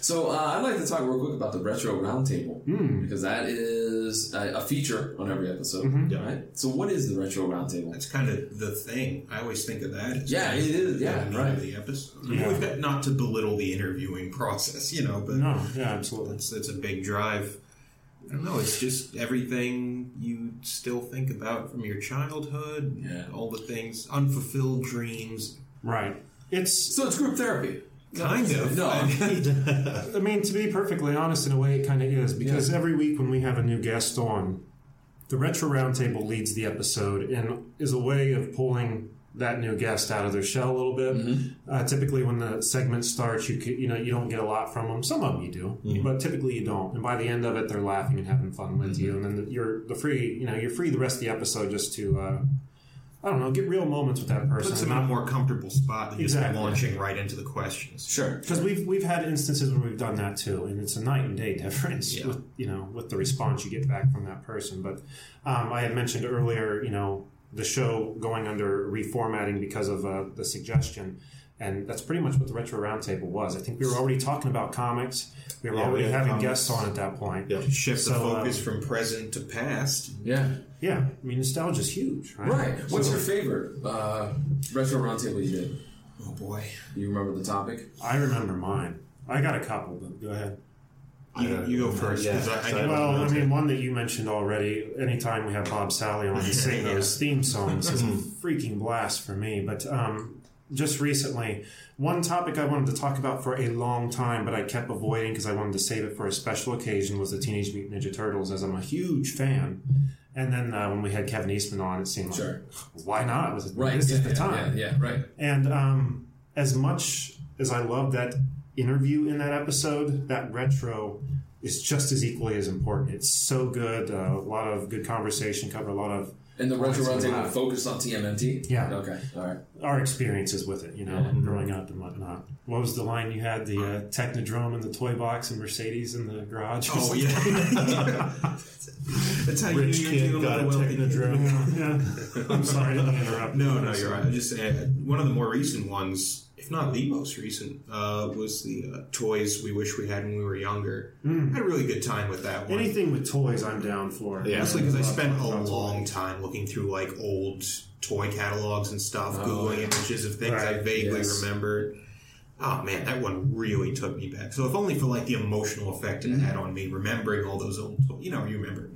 so uh, I'd like to talk real quick about the retro roundtable Hmm. because that is a, a feature on every episode, Mm-hmm. right? So what is the retro roundtable? That's kind of the thing. I always think of that. As Yeah, it is, yeah, the right. Of the episode. I mean, Yeah. we've got not to belittle the interviewing process, you know, but No, yeah, absolutely. it's it's a big drive. I don't know. It's just everything you still think about from your childhood. Yeah. All the things, unfulfilled dreams. Right. It's. So it's group therapy. Kind of. No, I mean, I mean, to be perfectly honest, in a way, it kind of is because every week when we have a new guest on, the retro roundtable leads the episode and is a way of pulling that new guest out of their shell a little bit. Uh, typically, when the segment starts, you c- you know you don't get a lot from them. Some of them you do, but typically you don't. And by the end of it, they're laughing and having fun with you. And then the, you're the free you know you're free the rest of the episode just to uh, I don't know get real moments with that person. puts and them in a more comfortable spot than Exactly. just launching right into the questions. sure. because we've we've had instances where we've done that too, and it's a night and day difference Yeah. with you know with the response you get back from that person. But um, I had mentioned earlier, you know, the show going under reformatting because of uh, the suggestion, and that's pretty much what the retro roundtable was. I think we were already talking about comics. We were Yeah, already had having comics. guests on at that point. Yep. Shift the So, uh, focus from present to past. Yeah. Yeah, I mean, nostalgia is huge, right? Right. What's your favorite uh, retro roundtable you did? Oh boy. You remember the topic? I remember mine. I got a couple, but go ahead. You, you go first. Yeah. I, I Well, I mean, one that you mentioned already. Anytime we have Bob Salley on, he's sing those theme songs. It's a freaking blast for me. But um, just recently, one topic I wanted to talk about for a long time, but I kept avoiding because I wanted to save it for a special occasion, was the Teenage Mutant Ninja Turtles, as I'm a huge fan. And then uh, when we had Kevin Eastman on, it seemed like, Sure. why not? Was it, Right. This yeah, is the yeah, time. Yeah, yeah, right. And um, as much as I love that interview in that episode, that retro is just as equally as important. It's so good. Uh, a lot of good conversation, cover a lot of And the retro Points and roundtable laugh. focused on TMNT? Yeah. Okay. All right. our experiences with it, you know, growing up and whatnot. What was the line you had? The uh, Technodrome and the toy box and Mercedes in the garage. Oh yeah. That's how Rich you kid got a dealing with wealthy technodrome. yeah. I'm sorry, I didn't interrupt. No, no, you're right. I just uh, one of the more recent ones, if not the most recent, uh, was the uh, toys we wish we had when we were younger. I had a really good time with that one. Anything with toys, I'm down for. Yeah. Mostly because I spent a long time looking through like old toy catalogs and stuff, googling images of things I vaguely yes. remembered. Oh man, that one really took me back. So if only for like the emotional effect it had on me, remembering all those old, you know, you remember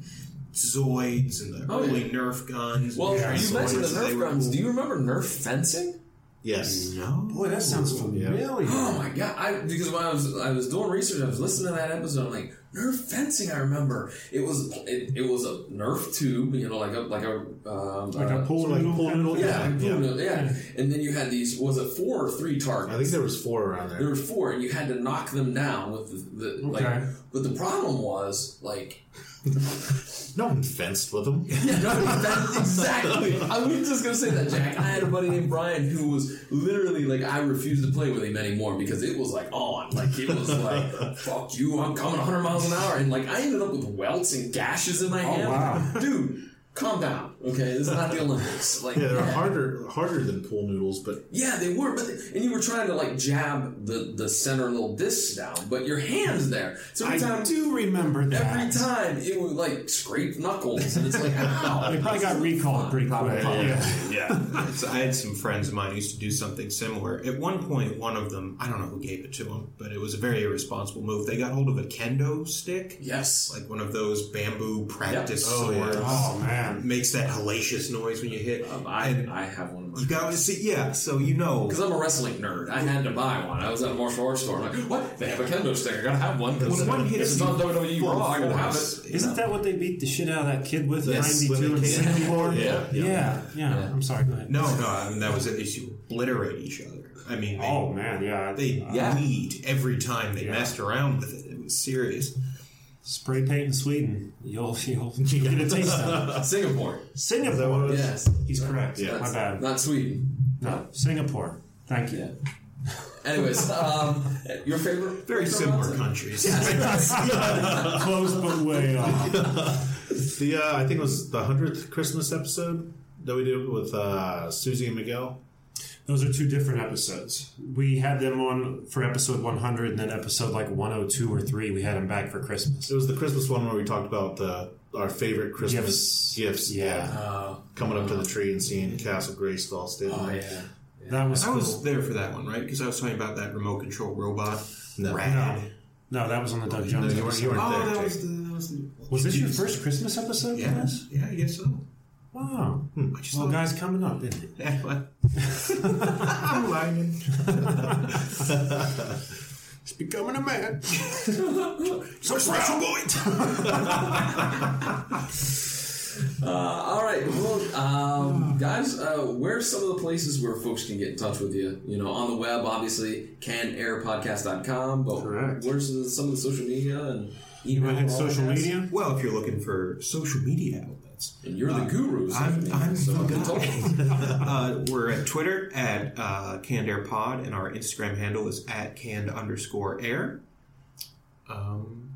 Zoids and the Oh, early yeah. Nerf guns. Well, Yeah, you mentioned the Nerf guns. cool. Do you remember Nerf fencing? Yes. No. Boy, that sounds familiar. Oh my god! I because when I was I was doing research, I was listening to that episode. I'm like Nerf fencing. I remember it was it, it was a Nerf tube, you know, like a like a um, Like uh, a pool like noodle pool noodle? thing? yeah, Yeah. yeah. yeah, And then you had these. Was it four or three targets? I think there was four around There there. were four, and you had to knock them down with the, the like. But the problem was like, No one fenced with them. yeah, no, that, exactly. I was just gonna say that, Jack. I had a buddy named Brian who was literally like, I refused to play with him anymore because it was like on, like it was like, fuck you, I'm coming 100 miles an hour, and like I ended up with welts and gashes in my oh, hand. wow. dude. Calm down, okay? This is not the Olympics. Like, Yeah, they're yeah. harder harder than pool noodles, but Yeah, they were, but and you were trying to like jab the the center little disc down, but your hands there. So every I time, do remember that. every time it would like scrape knuckles, and it's like, ow. They probably got recalled pretty quick. Yeah. yeah. So I had some friends of mine who used to do something similar. At one point, one of them, I don't know who gave it to them, but it was a very irresponsible move. They got hold of a kendo stick, Yes. like one of those bamboo practice Yep. Oh, yeah. swords. Oh man. Makes that hellacious noise when you hit. Um, I, and I have one of you got to see, yeah. So you know, Because I'm a wrestling nerd. I had to buy one. I was at a martial arts store. I'm like, what? They have a kendo stick. I gotta have one. 'cause When one if hits it's you on WWE full Raw, I gotta have it. Isn't that what they beat the shit out of that kid with Yes, 92 and they came- 74? Yeah, yeah, yeah. yeah, I'm sorry, go ahead. No, no, I mean, that was it. You obliterate each other. I mean, they, Oh man, yeah. they Yeah. need every time they messed around with it. It was serious. Spray paint in Sweden. You'll you'll, you'll get a taste of it. Singapore. Singapore. Yes. He's correct. Yeah. My bad. Not Sweden. No, Singapore. Thank you. Yeah. Anyways, um, your favorite? Very similar mountain? countries. Close but way off. The uh, I think it was the hundredth Christmas episode that we did with uh, Susie and Miguel. Those are two different episodes. We had them on for episode 100, and then episode like 102 or 3, we had them back for Christmas. It was the Christmas one where we talked about the our favorite Christmas Gifts. gifts. Yeah. Oh, coming up to the tree and seeing Castle Grayskull standing oh there. yeah. That was I cool. was there for that one, right? Because I was talking about that remote control robot. No. Rad. No, that was on the Doug No, Jones you weren't, episode. you weren't Oh, there. that was the. That was, the Was this your first Christmas episode? Yeah, Dennis? yeah, I guess so. Wow. I just Well, guys, coming up, isn't it? Yeah, I'm lying. It's becoming a man. So special boy. Uh, all right, well, um, guys, uh, where's some of the places where folks can get in touch with you? You know, on the web, obviously, cannedairpodcast.com, but Correct. where's the, some of the social media and You email? want to hit all that social media? Well, if you're looking for social media outlets, And you're the guru. of I'm, media, I'm so the I've been told. guy. uh, we're at Twitter at uh, Canned Air Pod, and our Instagram handle is at canned underscore air. Um,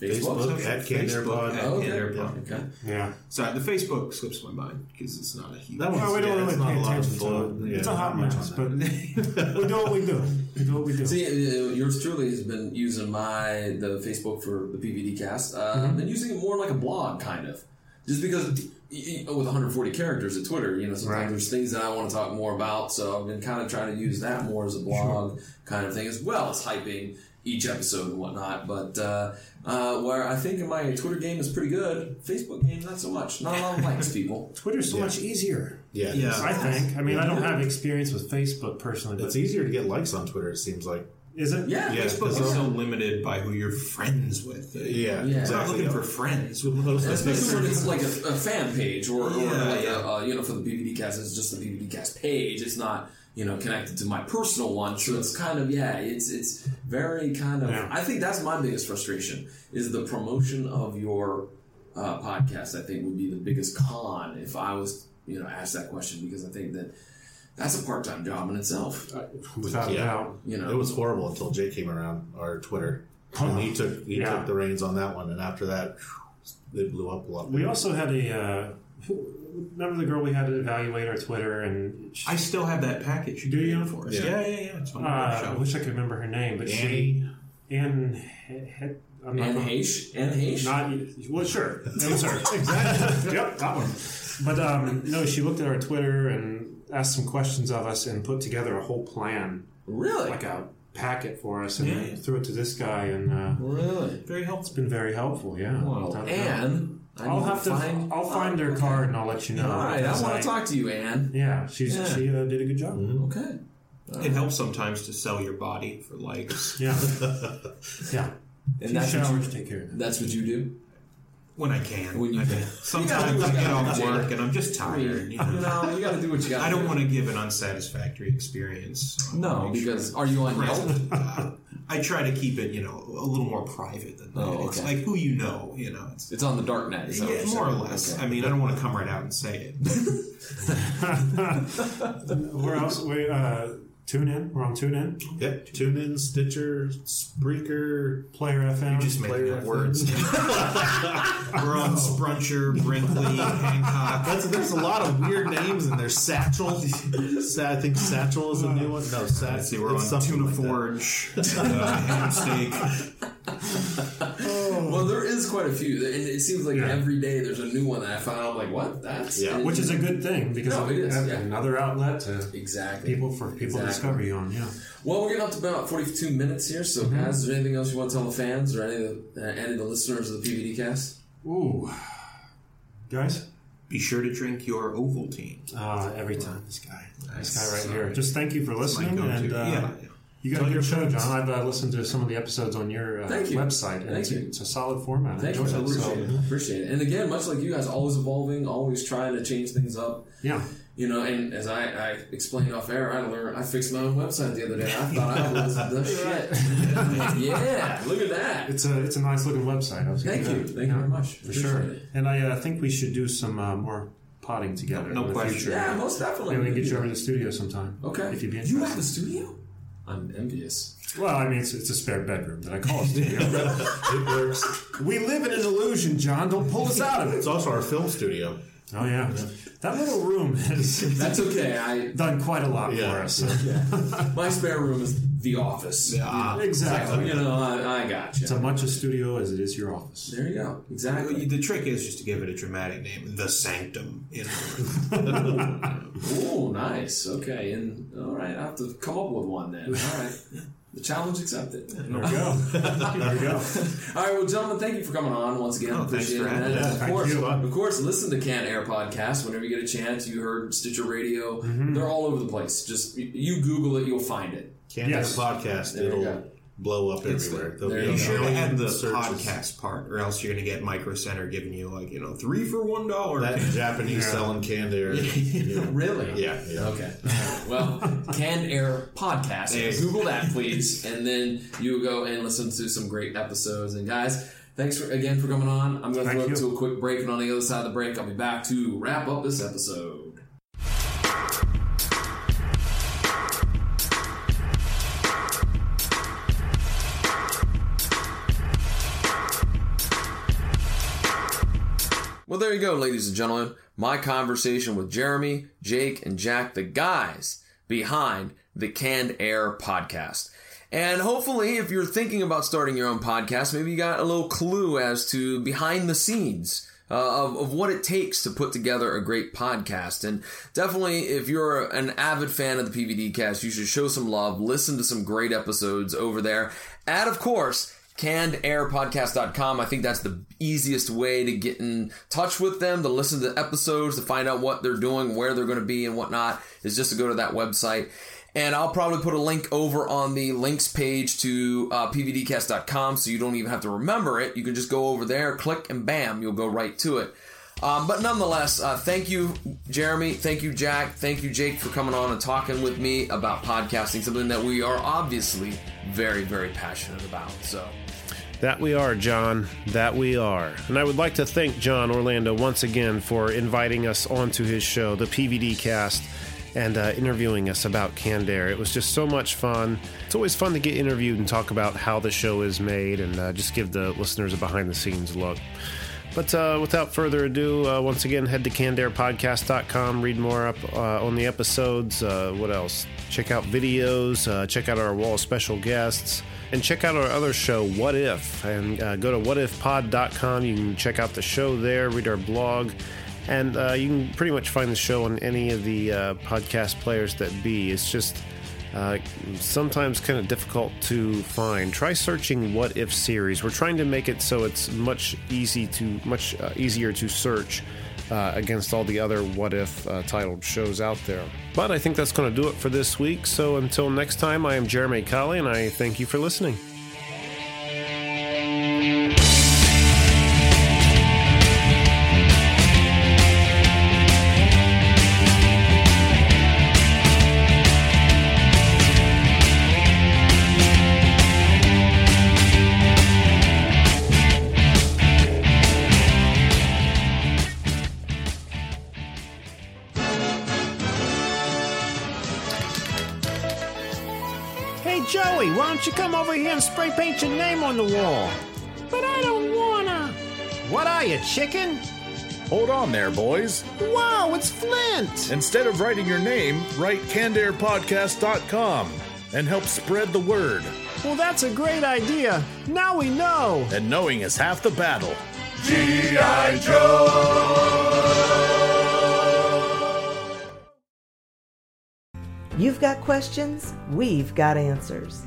Facebook. Facebook. At Canned Air Pod. at Oh, Canned Air okay. Pod. okay. Yeah. Sorry, the Facebook slips my mind because it's not a huge. That one's- we don't really it's pay a attention to it. Yeah, It's a hot not mess, but we do what we do. We do what we do. See, uh, yours truly has been using my the Facebook for the PVD cast. Uh, Mm-hmm. I've been using it more like a blog, kind of, just because y- y- with 140 characters at Twitter, you know, sometimes Right. there's things that I want to talk more about. So I've been kind of trying to use that more as a blog kind of thing, as well as hyping each episode and whatnot. But uh, uh, where I think my Twitter game is pretty good, Facebook game not so much. Not a lot of likes, people. Twitter's so much easier. Yeah, Yeah. I think. I mean, I don't have experience with Facebook personally, but It's easier to get likes on Twitter. It seems like. Is it? Yeah, Yeah, Facebook because is so limited by who you're friends with. Yeah, Yeah. It's not looking for friends. Especially when it's like a, a fan page or, or like yeah. a, uh, you know, for the PVD cast, it's just the PVD cast page. It's not, you know, connected to my personal one. So it's kind of, yeah, it's, it's very kind of, Yeah. I think that's my biggest frustration is the promotion of your uh, podcast, I think would be the biggest con if I was, you know, asked that question because I think that that's a part-time job in itself. Without a Yeah. doubt. You know, It was horrible until Jay came around our Twitter, and he took he Yeah. took the reins on that one. And after that, it blew up a lot. We also had a. Uh, remember the girl we had to evaluate our Twitter and. She, I still have that package. Do you? For us. Yeah. Yeah, yeah, yeah. It's on uh, I wish I could remember her name, but Annie. she. Anne. He, he, I'm not Anne gonna- Heche? Anne Heche? Not well, sure. It was her. exactly. Yep, that one. But um, no, she looked at our Twitter and asked some questions of us and put together a whole plan, really? like a packet for us, and Yeah. threw it to this guy, and uh, really? Very helpful. it's been very helpful. Yeah. Well, Without a doubt. Anne, I I'll have to. find, I'll find her okay. card and I'll let you know. All right, I because want to talk to you, Anne. Yeah, she's Yeah. she uh, did a good job. Okay. It helps sometimes to sell your body for likes Yeah, yeah. And Few that's what, you, take care of that. that's what you do? When I can. When you I can. mean, Sometimes I get off work and I'm just tired. You You know? know, you got to do what you got I don't want to give an unsatisfactory experience. I No, because sure are you on I'm Yelp? Uh, I try to keep it, you know, a little more private than that. Oh, It's like who you know, you know. It's, It's on the dark net. Is that yeah, you're more or less. Okay. I mean, I don't want to come right out and say it. Where else? We uh, tune in. We're on tune in. Yep. Tune in, Stitcher, Spreaker. Player FM. You just making Player up words. We're on Spruncher, Brinkley, Hancock. That's there's a lot of weird names in there. Satchel. Sa- I think Satchel is a new one. No, Satchel. Let's see, we're on Tuna Forge, uh, Ham Steak. Well, there is quite a few, and it seems like Yeah. every day there's a new one that I found. I'm like, what? That's Yeah. which is a good thing because No, it is, have yeah. another outlet to exactly people for people to discover you on. Yeah. Well, we're getting up to about 42 minutes here. So, Mm-hmm. guys, is there anything else you want to tell the fans or any of the, uh, any of the listeners of the PVD cast? Ooh, guys. Be sure to drink your Ovaltine. Uh, every time this guy, this guy right here. Just thank you for listening, and uh, yeah. You got a good show, John. I've uh, listened to some of the episodes on your uh, Thank you. website, and Thank it's, you. it's a solid format. Thank I you. enjoy I it. So, appreciate it. Appreciate it. And again, much like you guys, always evolving, always trying to change things up. yeah, You know, and as I, I explained off air, I learned I fixed my own website the other day. I thought I was the shit. yeah, look at that. It's a it's a nice looking website. I was Thank you, that. thank you very much. for sure. It. And I uh, think we should do some uh, more potting together. No in the question. future. Yeah, most definitely. Maybe we can get you over to the studio sometime. Okay. If you'd be interested. You have a studio? I'm envious. Well, I mean, it's, it's a spare bedroom that I call a studio. It works. we live in an illusion, John. Don't pull us out of it. It's also our film studio. Oh yeah, that little room has That's okay. I done quite a lot Yeah. for us. my spare room is the office. Ah, Exactly. You know, I, I got It's you. as much a studio as it is your office. There you go. Exactly. The trick is just to give it a dramatic name, the Sanctum. You know, Oh, nice. Okay, and all right, I have to come up with one then. All right, the challenge accepted. There we go. there we go. All right, well, gentlemen, thank you for coming on once again. Oh, Appreciate it. And us. of Thank course, you. of course, listen to Canned Air podcast whenever you get a chance. You heard Stitcher Radio; Mm-hmm. they're all over the place. Just you- Google it, you'll find it. Can't Yes. have a podcast. There you It'll go. Blow up It's everywhere. there. There'll There be you a go. you should have had the searches. podcast part, or else you're going to get Micro Center giving you like you know three for one dollar. That Japanese Yeah. selling canned air. you know. Really? Yeah, yeah. Okay. Well, Canned Air podcast. There Google that, please, and then you go and listen to some great episodes. And guys, thanks for, again for coming on. I'm going to Thank throw it to a quick break, and on the other side of the break, I'll be back to wrap up this episode. Well, there you go, ladies and gentlemen. My conversation with Jeremy, Jake, and Jack, the guys behind the Canned Air podcast. And hopefully, if you're thinking about starting your own podcast, maybe you got a little clue as to behind the scenes uh, of, of what it takes to put together a great podcast. And definitely, if you're an avid fan of the PVD cast, you should show some love, listen to some great episodes over there. And of course, cannedairpodcast.com. I think that's the easiest way to get in touch with them, to listen to episodes, to find out what they're doing, where they're going to be, and whatnot, is just to go to that website. And I'll probably put a link over on the links page to uh, pvdcast.com so you don't even have to remember it. You can just go over there, click, and bam, you'll go right to it. Um, but nonetheless, uh, thank you, Jeremy. Thank you, Jack. Thank you, Jake, for coming on and talking with me about podcasting, something that we are obviously very, very passionate about. So, That we are, John. That we are. And I would like to thank John Orlando once again for inviting us onto his show, the PVD Cast, and uh, interviewing us about Canned Air. It was just so much fun. It's always fun to get interviewed and talk about how the show is made and uh, just give the listeners a behind the scenes look. But uh, without further ado, uh, once again, head to cannedairpodcast.com, read more up uh, on the episodes. Uh, what else? Check out videos, check out our wall special guests, and check out our other show, What If. And uh, go to whatifpod.com. You can check out the show there, read our blog, and uh, you can pretty much find the show on any of the uh, podcast players that be. It's just uh, sometimes kind of difficult to find. Try searching "What If" series. We're trying to make it so it's much easy to much uh, easier to search uh, against all the other "What If" uh, titled shows out there. But I think that's going to do it for this week. So until next time, I am Jeremy Colley, and I thank you for listening. Spray paint your name on the wall? But I don't wanna. What are you, chicken? Hold on there, boys. Wow, it's Flint! Instead of writing your name, write cannedairpodcast.com and help spread the word. Well, that's a great idea. Now we know. And knowing is half the battle. G.I. Joe! You've got questions, we've got answers.